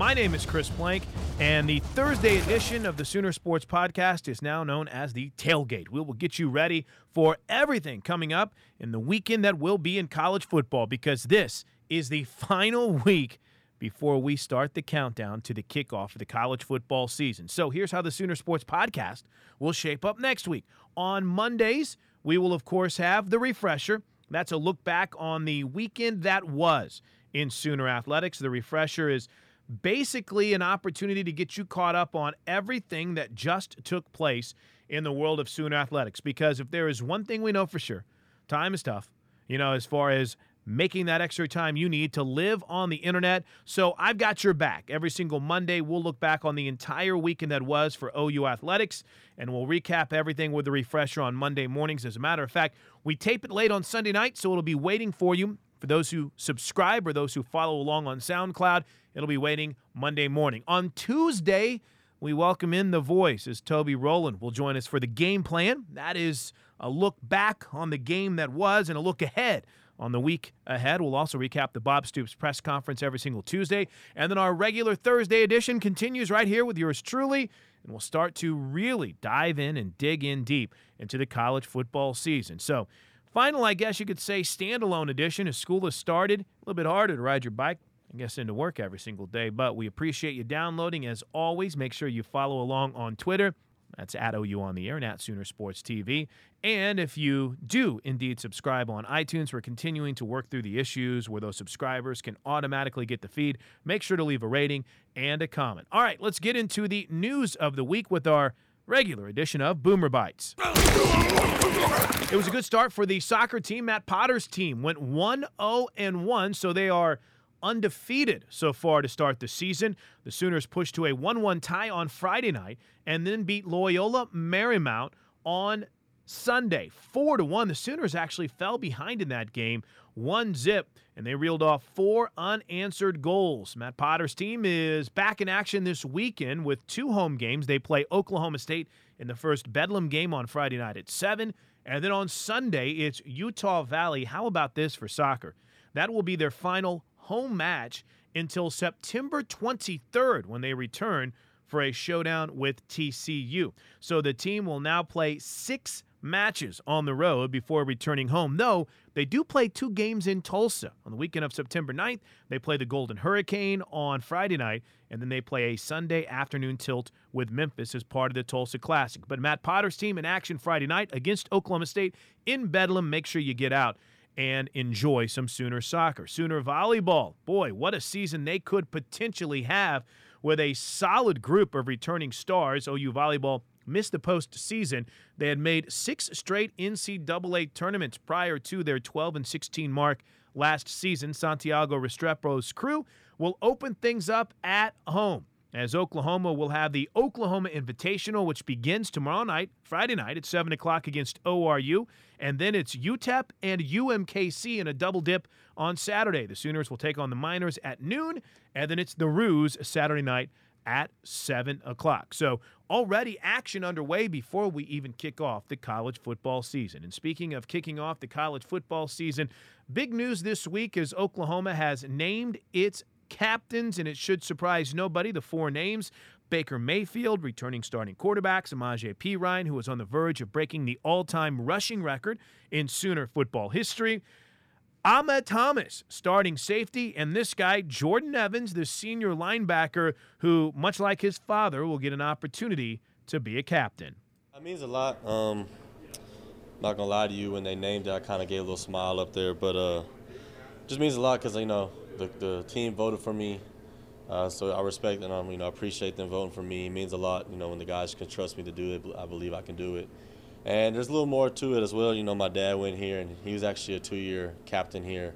My name is Chris Plank, and the Thursday edition of the Sooner Sports Podcast is now known as the Tailgate. We will get you ready for everything coming up in the weekend that will be in college football because this is the final week before we start the countdown to the kickoff of the college football season. So here's how the Sooner Sports Podcast will shape up next week. On Mondays, we will, of course, have the refresher. That's a look back on the weekend that was in Sooner Athletics. The refresher is basically an opportunity to get you caught up on everything that just took place in the world of Sooner Athletics. Because if there is one thing we know for sure, time is tough, you know, as far as making that extra time you need to live on the internet. So I've got your back. Every single Monday, we'll look back on the entire weekend that was for OU Athletics, and we'll recap everything with a refresher on Monday mornings. As a matter of fact, we tape it late on Sunday night, so it'll be waiting for you. For those who subscribe or those who follow along on SoundCloud, it'll be waiting Monday morning. On Tuesday, we welcome in the voice as Toby Rowland will join us for the game plan. That is a look back on the game that was and a look ahead on the week ahead. We'll also recap the Bob Stoops press conference every single Tuesday. And then our regular Thursday edition continues right here with yours truly. And we'll start to really dive in and dig in deep into the college football season. So, final, I guess you could say, standalone edition as school has started. A little bit harder to ride your bike, I guess, into work every single day. But we appreciate you downloading as always. Make sure you follow along on Twitter. That's at OU on the air and at Sooner Sports TV. And if you do indeed subscribe on iTunes, we're continuing to work through the issues where those subscribers can automatically get the feed. Make sure to leave a rating and a comment. All right, let's get into the news of the week with our regular edition of Boomer Bites. It was a good start for the soccer team. Matt Potter's team went 1 0 and 1, so they are undefeated so far to start the season. The Sooners pushed to a 1 1 tie on Friday night and then beat Loyola Marymount on Sunday. 4 to 1. The Sooners actually fell behind in that game, one zip, and they reeled off four unanswered goals. Matt Potter's team is back in action this weekend with two home games. They play Oklahoma State in the first Bedlam game on Friday night at 7. And then on Sunday, it's Utah Valley. How about this for soccer? That will be their final home match until September 23rd when they return for a showdown with TCU. So the team will now play six matches on the road before returning home, though they do play two games in Tulsa. On the weekend of September 9th, they play the Golden Hurricane on Friday night, and then they play a Sunday afternoon tilt with Memphis as part of the Tulsa Classic. But Matt Potter's team in action Friday night against Oklahoma State in Bedlam. Make sure you get out and enjoy some Sooner soccer. Sooner volleyball, boy, what a season they could potentially have with a solid group of returning stars. OU volleyball missed the postseason. They had made six straight NCAA tournaments prior to their 12 and 16 mark last season. Santiago Restrepo's crew will open things up at home as Oklahoma will have the Oklahoma Invitational, which begins tomorrow night, Friday night at 7 o'clock against ORU. And then it's UTEP and UMKC in a double dip on Saturday. The Sooners will take on the Miners at noon, and then it's the Roos Saturday night at 7 o'clock. So already action underway before we even kick off the college football season. And speaking of kicking off the college football season, big news this week is Oklahoma has named its captains, and it should surprise nobody. The four names Baker Mayfield, returning starting quarterback, Samaje Perine, who was on the verge of breaking the all time rushing record in Sooner football history. Ahmad Thomas, starting safety, and this guy, Jordan Evans, the senior linebacker, who, much like his father, will get an opportunity to be a captain. That means a lot. Um, not gonna lie to you, when they named it, I kind of gave a little smile up there, but uh, just means a lot because you know the, the team voted for me, uh, so I respect and um, you know appreciate them voting for me. It means a lot, you know, when the guys can trust me to do it. I believe I can do it. And there's a little more to it as well. You know, my dad went here, and he was actually a two-year captain here,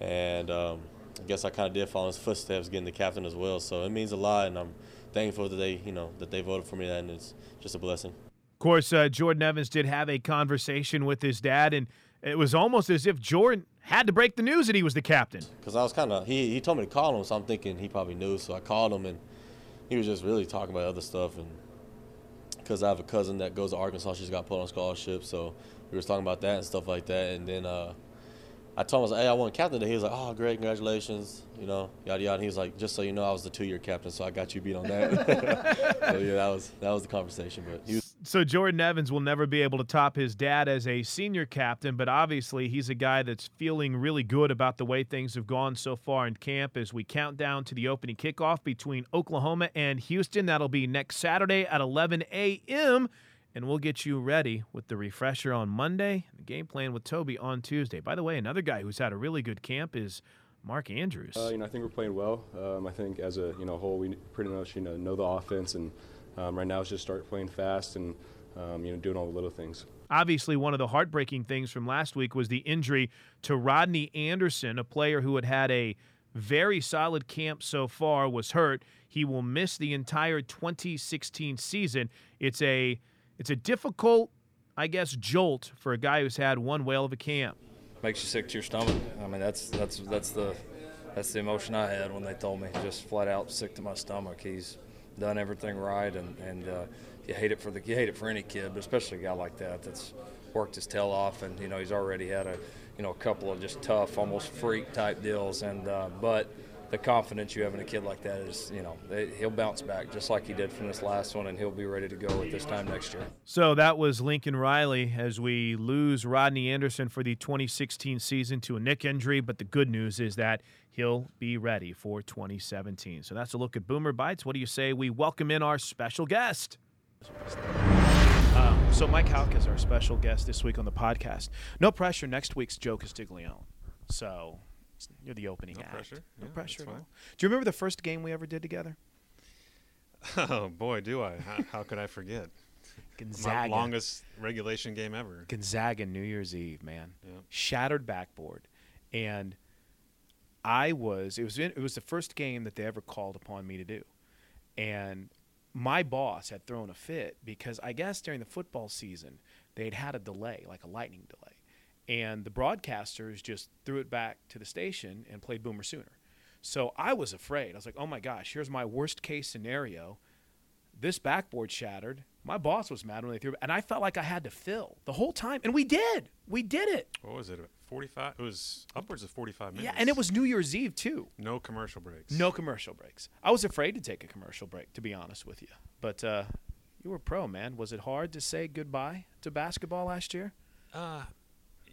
and um, I guess I kind of did follow his footsteps, getting the captain as well. So it means a lot, and I'm thankful that they, you know, that they voted for me, and it's just a blessing. Of course, uh, Jordan Evans did have a conversation with his dad, and it was almost as if Jordan had to break the news that he was the captain. Because I was kind of, he, he told me to call him, so I'm thinking he probably knew. So I called him, and he was just really talking about other stuff. And because I have a cousin that goes to Arkansas, she's got put on scholarship. So we were talking about that and stuff like that. And then uh, I told him, I like, hey, I won captain today. He was like, oh, great, congratulations, you know, yada yada. And he was like, just so you know, I was the two-year captain, so I got you beat on that. so yeah, that was that was the conversation. But he was. So Jordan Evans will never be able to top his dad as a senior captain, but obviously he's a guy that's feeling really good about the way things have gone so far in camp as we count down to the opening kickoff between Oklahoma and Houston. That'll be next Saturday at 11 a.m and we'll get you ready with the refresher on Monday, the game plan with Toby on Tuesday. By the way, another guy who's had a really good camp is Mark Andrews. Uh, you know, I think we're playing well. Um, I think as a you know whole, we pretty much you know know the offense, and um, right now it's just start playing fast and um, you know doing all the little things. Obviously, one of the heartbreaking things from last week was the injury to Rodney Anderson, a player who had had a very solid camp so far, was hurt. He will miss the entire 2016 season. It's a it's a difficult, I guess, jolt for a guy who's had one whale of a camp. Makes you sick to your stomach. I mean, that's that's that's the that's the emotion I had when they told me. Just flat out sick to my stomach. He's done everything right, and and uh, you hate it for the you hate it for any kid, but especially a guy like that that's worked his tail off, and you know he's already had a you know a couple of just tough, almost freak type deals, and uh, but the confidence you have in a kid like that is, you know, he'll bounce back just like he did from this last one, and he'll be ready to go at this time next year. So that was Lincoln Riley as we lose Rodney Anderson for the 2016 season to a neck injury. But the good news is that he'll be ready for 2017. So that's a look at Boomer Bites. What do you say we welcome in our special guest? Um, so Mike Houck is our special guest this week on the podcast. No pressure. Next week's Joe Castiglione. So you're the opening no act. Pressure. No yeah, pressure at all. Do you remember the first game we ever did together? Oh boy, do I! How, how could I forget? Gonzaga. My longest regulation game ever. Gonzaga New Year's Eve, man. Yep. Shattered backboard, and I was. It was. In, it was the first game that they ever called upon me to do, and my boss had thrown a fit because I guess during the football season they'd had a delay, like a lightning delay and the broadcasters just threw it back to the station and played Boomer Sooner. So I was afraid. I was like, "Oh my gosh, here's my worst case scenario. This backboard shattered. My boss was mad when they threw it, and I felt like I had to fill the whole time, and we did. We did it. What was it? Forty-five. It was upwards of forty-five minutes. Yeah, and it was New Year's Eve too. No commercial breaks. No commercial breaks. I was afraid to take a commercial break, to be honest with you. But uh, you were pro, man. Was it hard to say goodbye to basketball last year? Uh,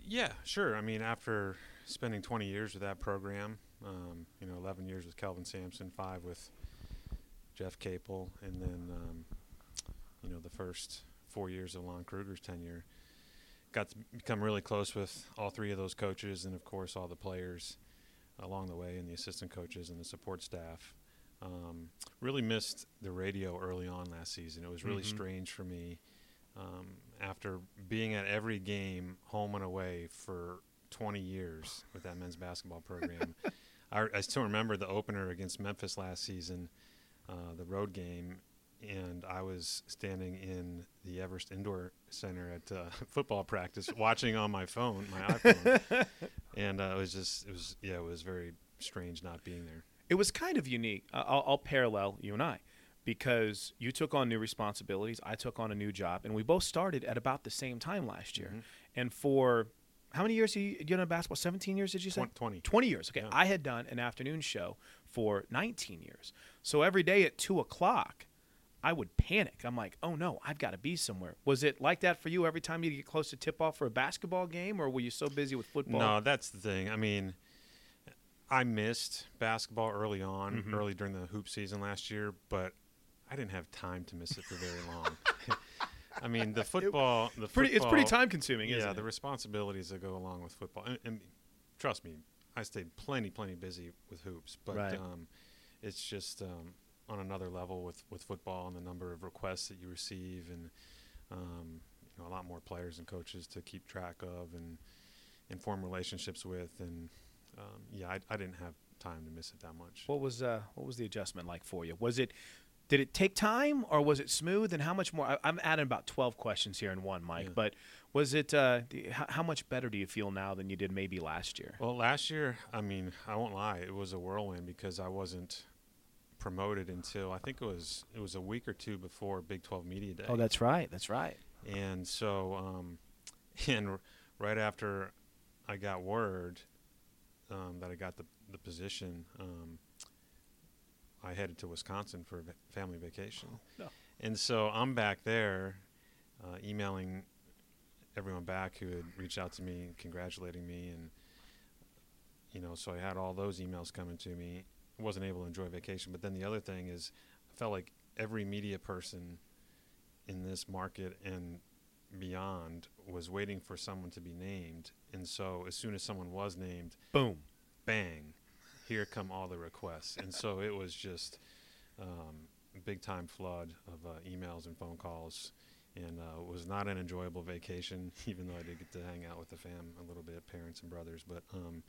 yeah, sure. I mean, after spending 20 years with that program, um, you know, 11 years with Kelvin Sampson, five with Jeff Capel, and then, um, you know, the first four years of Lon Kruger's tenure, got to become really close with all three of those coaches, and of course all the players along the way, and the assistant coaches and the support staff. Um, really missed the radio early on last season. It was really mm-hmm. strange for me um, after being at every game, home and away, for 20 years with that men's basketball program. I, I, still remember the opener against Memphis last season, uh, the road game, and I was standing in the Everest Indoor Center at uh, football practice, watching on my phone, my iPhone, and uh, it was just, it was, yeah, it was very strange not being there. It was kind of unique. I'll, I'll parallel you and I because you took on new responsibilities. I took on a new job, and we both started at about the same time last year. Mm-hmm. And for how many years have you done basketball? 17 years, did you say? 20. 20 years. Okay. Yeah. I had done an afternoon show for 19 years. So every day at 2 o'clock, I would panic. I'm like, oh no, I've got to be somewhere. Was it like that for you every time you get close to tip off for a basketball game, or were you so busy with football? No, that's the thing. I mean, I missed basketball early on, mm-hmm. early during the hoop season last year, but I didn't have time to miss it for very long. I mean, the football, the pretty, football, it's pretty time consuming. Yeah, it? the responsibilities that go along with football, and, and, trust me, I stayed plenty, plenty busy with hoops, but right. um, it's just um, on another level with with football and the number of requests that you receive, and um, you know, a lot more players and coaches to keep track of and and form relationships with, and um, yeah, I, I didn't have time to miss it that much. What was uh, what was the adjustment like for you? Was it Did it take time, or was it smooth? And how much more? I, I'm adding about 12 questions here in one, Mike. Yeah. But was it? Uh, how, how much better do you feel now than you did maybe last year? Well, last year, I mean, I won't lie, it was a whirlwind because I wasn't promoted until I think it was it was a week or two before Big 12 Media Day. Oh, that's right. That's right. and so um, and r- right after I got word um, that I got the the position, um, I headed to Wisconsin for a va- family vacation, no. and so I'm back there, uh, emailing everyone back who had reached out to me, congratulating me, and you know, so I had all those emails coming to me. I wasn't able to enjoy vacation, but then the other thing is, I felt like every media person in this market and beyond was waiting for someone to be named, and so as soon as someone was named, Boom. bang, here come all the requests, and so it was just um, a big time flood of uh, emails and phone calls, and uh, it was not an enjoyable vacation, even though I did get to hang out with the fam a little bit, parents and brothers. But um,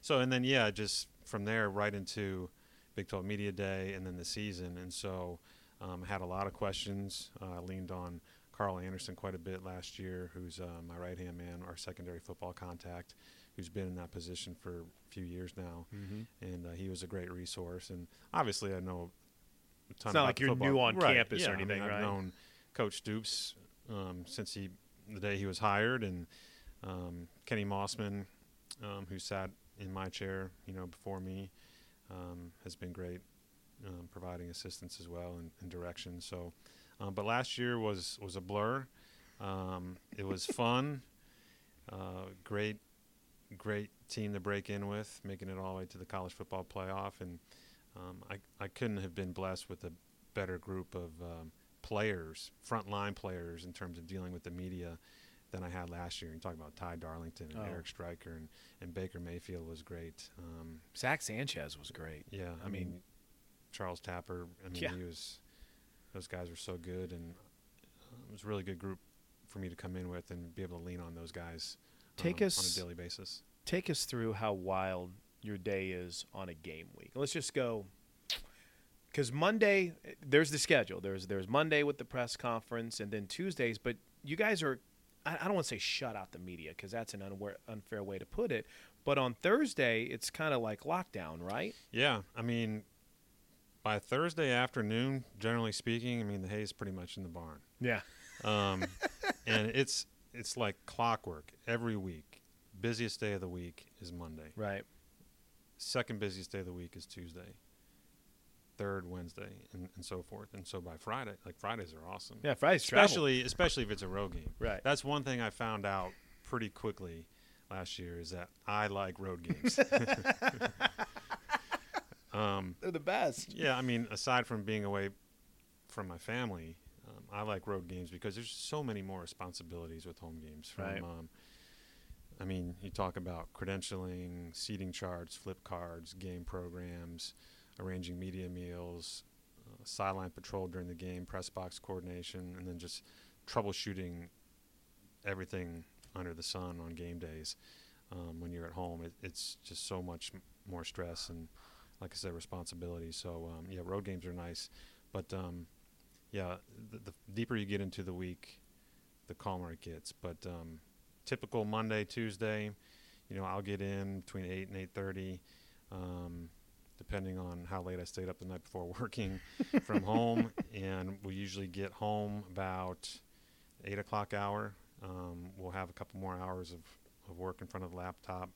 so and then yeah, just from there right into Big 12 Media Day, and then the season, and so um, had a lot of questions. Uh, leaned on Carl Anderson quite a bit last year, who's uh, my right hand man, our secondary football contact, who's been in that position for a few years now, and uh, he was a great resource. And obviously, I know a ton It's not like you're football. new on Right, campus or yeah, I mean, anything, I've known Coach Stoops um, since he the day he was hired, and um, Kenny Mossman, um, who sat in my chair, you know, before me, um, has been great, um, providing assistance as well and, and direction. So, um, but last year was was a blur. Um, it was fun, uh, great, great team to break in with, making it all the way to the college football playoff, and um, I I couldn't have been blessed with a better group of um, players, frontline players, in terms of dealing with the media than I had last year. You talk about Ty Darlington and Oh. Eric Striker and, and Baker Mayfield was great. Um, Zach Sanchez was great. yeah, I, I mean, mean- Charles Tapper. I mean, Yeah. he was. Those guys were so good, and uh, it was a really good group for me to come in with and be able to lean on those guys. Take um, us- on a daily basis. Take us through how wild your day is on a game week. Let's just go because Monday there's the schedule. There's there's Monday with the press conference, and then Tuesdays. But you guys are I, I don't want to say shut out the media because that's an unaware, unfair way to put it. But on Thursday, it's kind of like lockdown, right? Yeah, I mean, by Thursday afternoon, generally speaking, I mean the hay is pretty much in the barn. Yeah. um, and it's it's like clockwork every week. Busiest day of the week is Monday. Right. Second busiest day of the week is Tuesday. Third Wednesday, and, and so forth. And so by Friday, like Fridays are awesome. Yeah. Friday's travel. especially especially if it's a road game. Right. That's one thing I found out pretty quickly last year is that I like road games. um, They're the best. yeah, I mean, aside from being away from my family, um, I like road games because there's so many more responsibilities with home games. From, Right. um, I mean, you talk about credentialing, seating charts, flip cards, game programs, arranging media meals, uh, sideline patrol during the game, press box coordination, and then just troubleshooting everything under the sun on game days. Um, when you're at home, it, it's just so much m- more stress and, like I said, responsibility. So um, yeah, road games are nice, but um, yeah, the, the deeper you get into the week, the calmer it gets. But um, typical Monday, Tuesday, you know, I'll get in between eight and eight thirty, um, depending on how late I stayed up the night before working from home, and we usually get home about eight o'clock hour. Um, we'll have a couple more hours of, of work in front of the laptop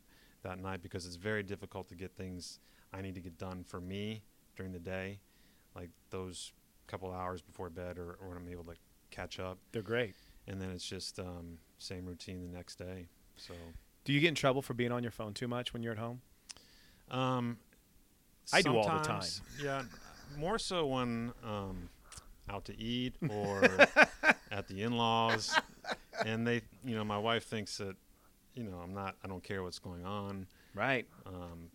that night because it's very difficult to get things I need to get done for me during the day, like those couple hours before bed or, or when I'm able to catch up. They're great. And then it's just um, same routine the next day. So Do you get in trouble for being on your phone too much when you're at home? um, I do all the time. Yeah, more so when um, out to eat or at the in-laws, and they, you know, my wife thinks that, you know, I'm not, I don't care what's going on. Right. um,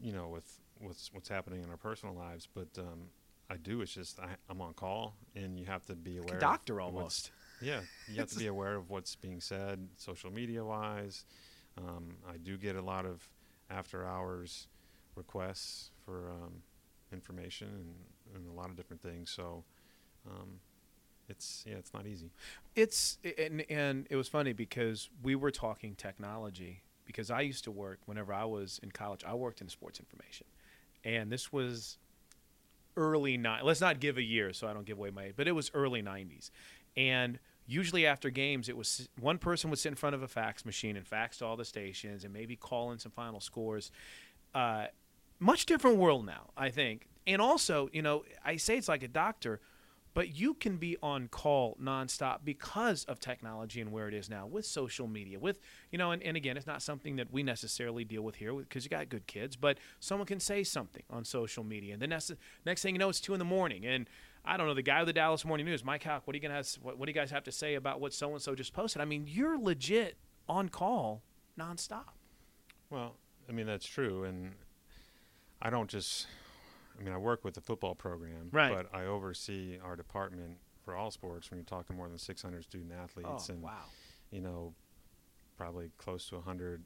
you know, with what's what's happening in our personal lives. But um, I do. It's just I, I'm on call, and you have to be aware. Like doctor almost. Yeah, you have to be aware of what's being said, social media wise. Um, I do get a lot of after hours requests for um, information and, and a lot of different things. So um, it's yeah, it's not easy. It's and and it was funny because we were talking technology because I used to work whenever I was in college. I worked in sports information, and this was early nine. Let's not give a year so I don't give away my but it was early '90s, and usually after games, it was one person would sit in front of a fax machine and fax to all the stations and maybe call in some final scores. Uh, much different world now, I think. And also, you know, I say it's like a doctor but you can be on call nonstop because of technology and where it is now with social media with you know and, and again it's not something that we necessarily deal with here because you got good kids but someone can say something on social media and then the next thing you know it's two in the morning and I don't know the guy with the Dallas Morning News, Mike Houck. What are you gonna have, what, what do you guys have to say about what so and so just posted? I mean, you're legit on call nonstop. Well, I mean that's true, and I don't just I mean, I work with the football program, right. but I oversee our department for all sports when you're talking more than 600 student athletes oh, and, wow. you know, probably close to 100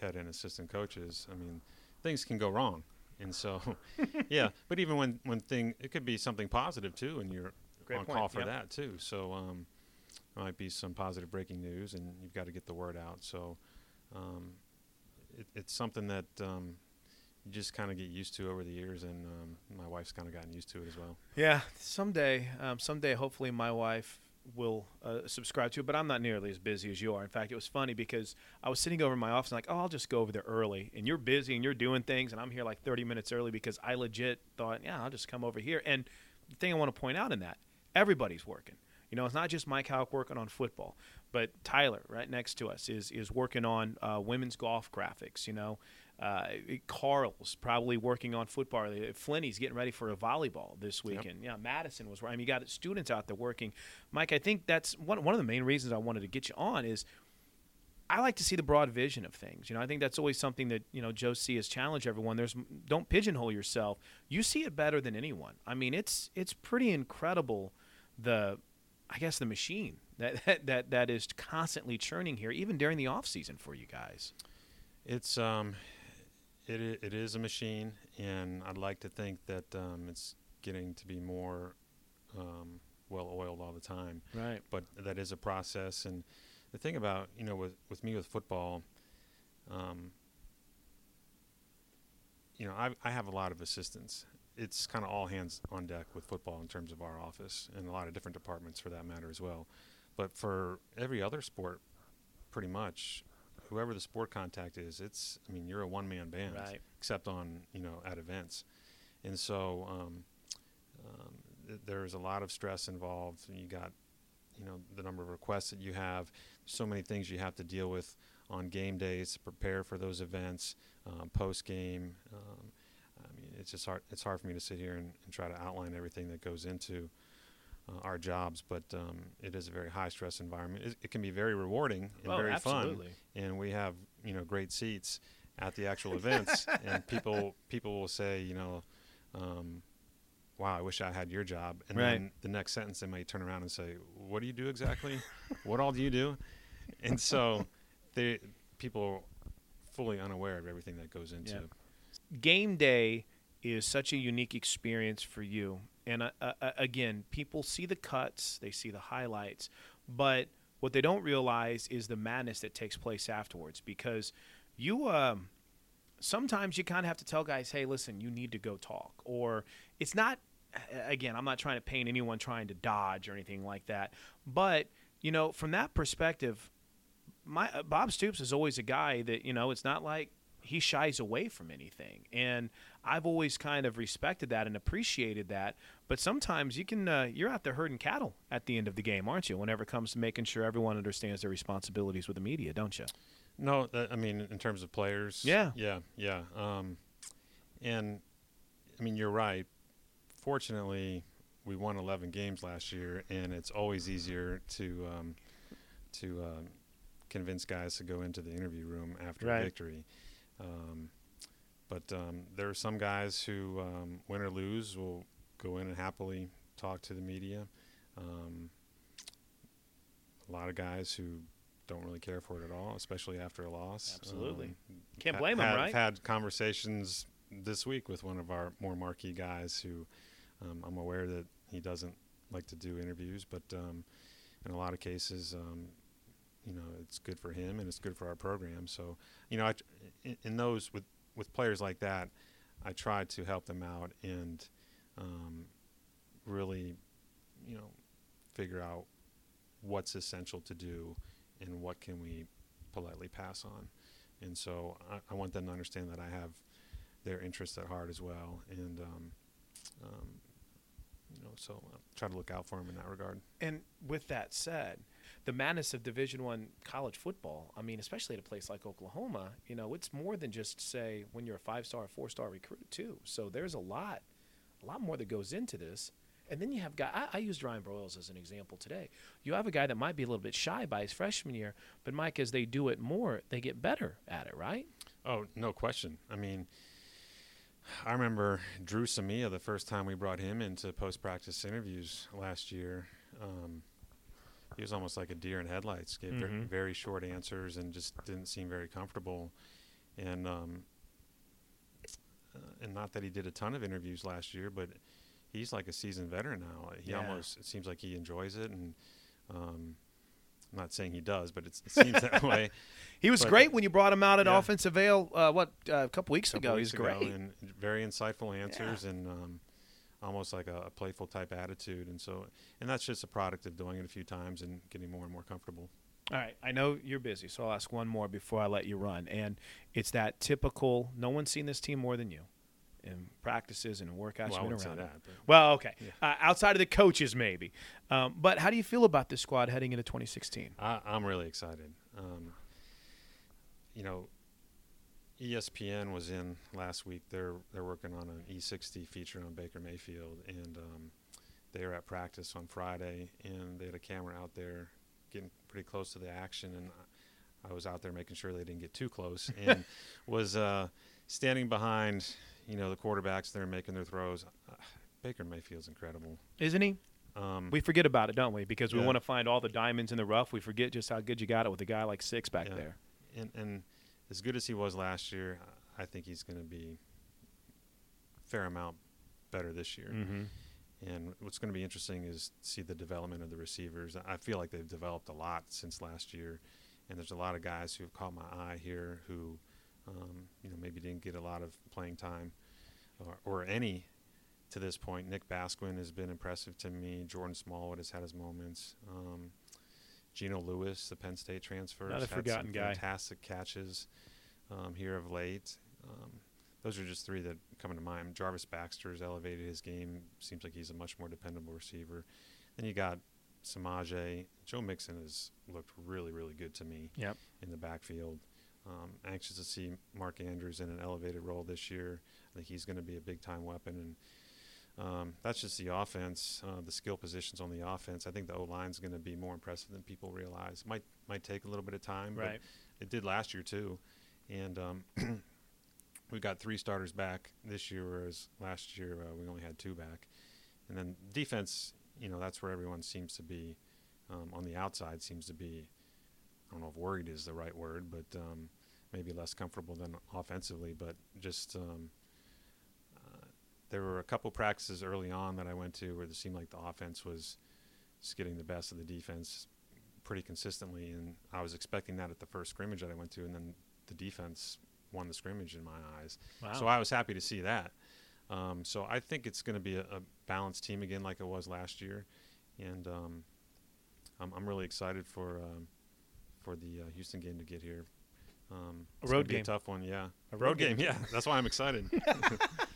head and assistant coaches. I mean, things can go wrong. And so, yeah, but even when, when thing, it could be something positive too, and you're Great on point. call for yep. that too. So, um, there might be some positive breaking news, and you've got to get the word out. So, um, it, it's something that um, you just kind of get used to over the years, and um, my wife's kind of gotten used to it as well. Yeah, someday, um, someday, hopefully, my wife will uh, subscribe to it, but I'm not nearly as busy as you are. In fact, it was funny because I was sitting over in my office and like, oh, I'll just go over there early, and you're busy and you're doing things, and I'm here like 30 minutes early because I legit thought, yeah, I'll just come over here. And the thing I want to point out in that, everybody's working. You know, it's not just Mike Houck working on football, but Tyler, right next to us, is is working on uh, women's golf graphics. You know, uh, Carl's probably working on football. Flinty's getting ready for a volleyball this weekend. Yep. Yeah, Madison was. Right. I mean, you got students out there working. Mike, I think that's one one of the main reasons I wanted to get you on is. I like to see the broad vision of things. You know, I think that's always something that you know Joe C has challenged everyone. There's don't pigeonhole yourself. You see it better than anyone. I mean, it's it's pretty incredible the I guess the machine that that that, that is constantly churning here, even during the off season for you guys. It's um, it it is a machine, and I'd like to think that um, it's getting to be more um, well oiled all the time. Right. But that is a process, and the thing about you know with with me with football, um, you know I I have a lot of assistants. It's kind of all hands on deck with football in terms of our office and a lot of different departments for that matter as well. But for every other sport, pretty much, whoever the sport contact is, it's I mean you're a one man band, right. except on you know at events, and so um, um, th- there's a lot of stress involved. You got you know the number of requests that you have, so many things you have to deal with on game days to prepare for those events, um, post game. Um, I mean it's just hard. It's hard for me to sit here and, and try to outline everything that goes into uh, our jobs, but um, it is a very high stress environment. It, it can be very rewarding and oh, very absolutely. fun, and we have you know great seats at the actual events, and people people will say you know, um, wow, I wish I had your job, and right. then the next sentence they might turn around and say, what do you do exactly? what all do you do? And so they people are fully unaware of everything that goes into. Yeah. Game day is such a unique experience for you and uh, uh, again, people see the cuts, they see the highlights, but what they don't realize is the madness that takes place afterwards because you um, sometimes you kind of have to tell guys, hey, listen, you need to go talk. Or it's not, again, I'm not trying to paint anyone trying to dodge or anything like that. But, you know, from that perspective, my uh, Bob Stoops is always a guy that, you know, it's not like he shies away from anything. And I've always kind of respected that and appreciated that. But sometimes you can uh, you're out there herding cattle at the end of the game, aren't you? Whenever it comes to making sure everyone understands their responsibilities with the media, don't you? No, that, I mean in terms of players. Yeah, yeah, yeah. Um, and I mean you're right. Fortunately, we won 11 games last year, and it's always easier to um, to uh, convince guys to go into the interview room after right. victory. Um, but um, there are some guys who, um, win or lose, will go in and happily talk to the media. Um, a lot of guys who don't really care for it at all, especially after a loss. Absolutely, Um, can't ha- blame them, right? I've? Had conversations this week with one of our more marquee guys who um, I'm aware that he doesn't like to do interviews, but um, in a lot of cases, um, you know, it's good for him and it's good for our program. So, you know, I, in, those with with players like that, I try to help them out and um, really, you know, figure out what's essential to do and what can we politely pass on. And so I, I want them to understand that I have their interests at heart as well. And, um, um, you know, so I try to look out for them in that regard. And with that said, the madness of Division One college football. I mean, especially at a place like Oklahoma, you know, it's more than just say when you're a five star, four star recruit too. So there's a lot, a lot more that goes into this. And then you have guy. I, I used Ryan Broyles as an example today. You have a guy that might be a little bit shy by his freshman year, but Mike, as they do it more, they get better at it, right? Oh, no question. I mean, I remember Dru Samia the first time we brought him into post practice interviews last year. Um, he was almost like a deer in headlights. Gave very, Mhm. very short answers and just didn't seem very comfortable. And um, uh, and not that he did a ton of interviews last year, but he's like a seasoned veteran now. He Yeah. almost it seems like he enjoys it, and um, I'm not saying he does, but it's, it seems that way. He was But- great when you brought him out at Yeah. Offensive Ale. Uh, what uh, a couple weeks couple ago? weeks He's great. and very insightful answers and um, almost like a, a playful type attitude and so and that's just a product of doing it a few times and getting more and more comfortable All right, I know you're busy, so I'll ask one more before I let you run. And it's that typical no one's seen this team more than you in practices and in workouts. Well, I you've been say around that, but- Well, okay. Uh, outside of the coaches, maybe. Um, but how do you feel about this squad heading into 2016? I, i'm really excited um, you know espn was in last week they're they're working on an e60 feature on baker mayfield and um, they were at practice on friday and they had a camera out there getting pretty close to the action and I- was out there making sure they didn't get too close and was uh, standing behind, you know, the quarterbacks there making their throws. Uh, Baker Mayfield's incredible. Isn't he? Um, We forget about it, don't we? Because we Yeah. want to find all the diamonds in the rough. We forget just how good you got it with a guy like Six back Yeah. there. and, and as good as he was last year, I think he's going to be fair amount better this year. Mm-hmm. And what's going to be interesting is see the development of the receivers. I feel like they've developed a lot since last year, and there's a lot of guys who have caught my eye here who, um, you know, maybe didn't get a lot of playing time or, or any to this point. Nick Basquine has been impressive to me. Jordan Smallwood has had his moments. Um, Geno Lewis, the Penn State transfer, Not a forgotten some guy. fantastic catches um, here of late. Um, those are just three that come to mind. Jarvis Baxter has elevated his game. Seems like he's a much more dependable receiver. Then you got Samaje. Joe Mixon has looked really, really good to me Yep. in the backfield. Um, anxious to see Mark Andrews in an elevated role this year. I think he's going to be a big time weapon, and um, that's just the offense, uh, the skill positions on the offense. I think the O line is going to be more impressive than people realize. Might might take a little bit of time, Right. but it did last year too, and um, we got three starters back this year, whereas last year uh, we only had two back. And then defense, you know, that's where everyone seems to be um, on the outside. Seems to be, I don't know if worried is the right word, but um, maybe less comfortable than offensively. But just um, there were a couple practices early on that I went to where it seemed like the offense was just getting the best of the defense pretty consistently, and I was expecting that at the first scrimmage that I went to, and then the defense won the scrimmage in my eyes. So I was happy to see that. Um, so I think it's going to be a, a balanced team again, like it was last year, and um, I'm, I'm really excited for um, for the uh, Houston game to get here. Um, A road be game. a tough one, yeah. A road, road game. game. yeah. That's why I'm excited.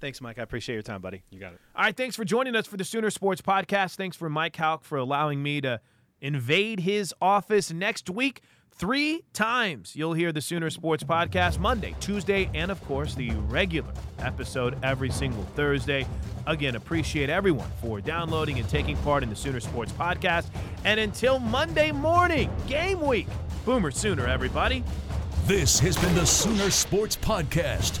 Thanks, Mike. I appreciate your time, buddy. you got it. All right, thanks for joining us for the Sooner Sports Podcast. Thanks for Mike Houck for allowing me to invade his office next week. Three times you'll hear the Sooner Sports Podcast Monday, Tuesday, and of course the regular episode every single Thursday. Again, appreciate everyone for downloading and taking part in the Sooner Sports Podcast. And until Monday morning, game week, Boomer Sooner, everybody. This has been the Sooner Sports Podcast.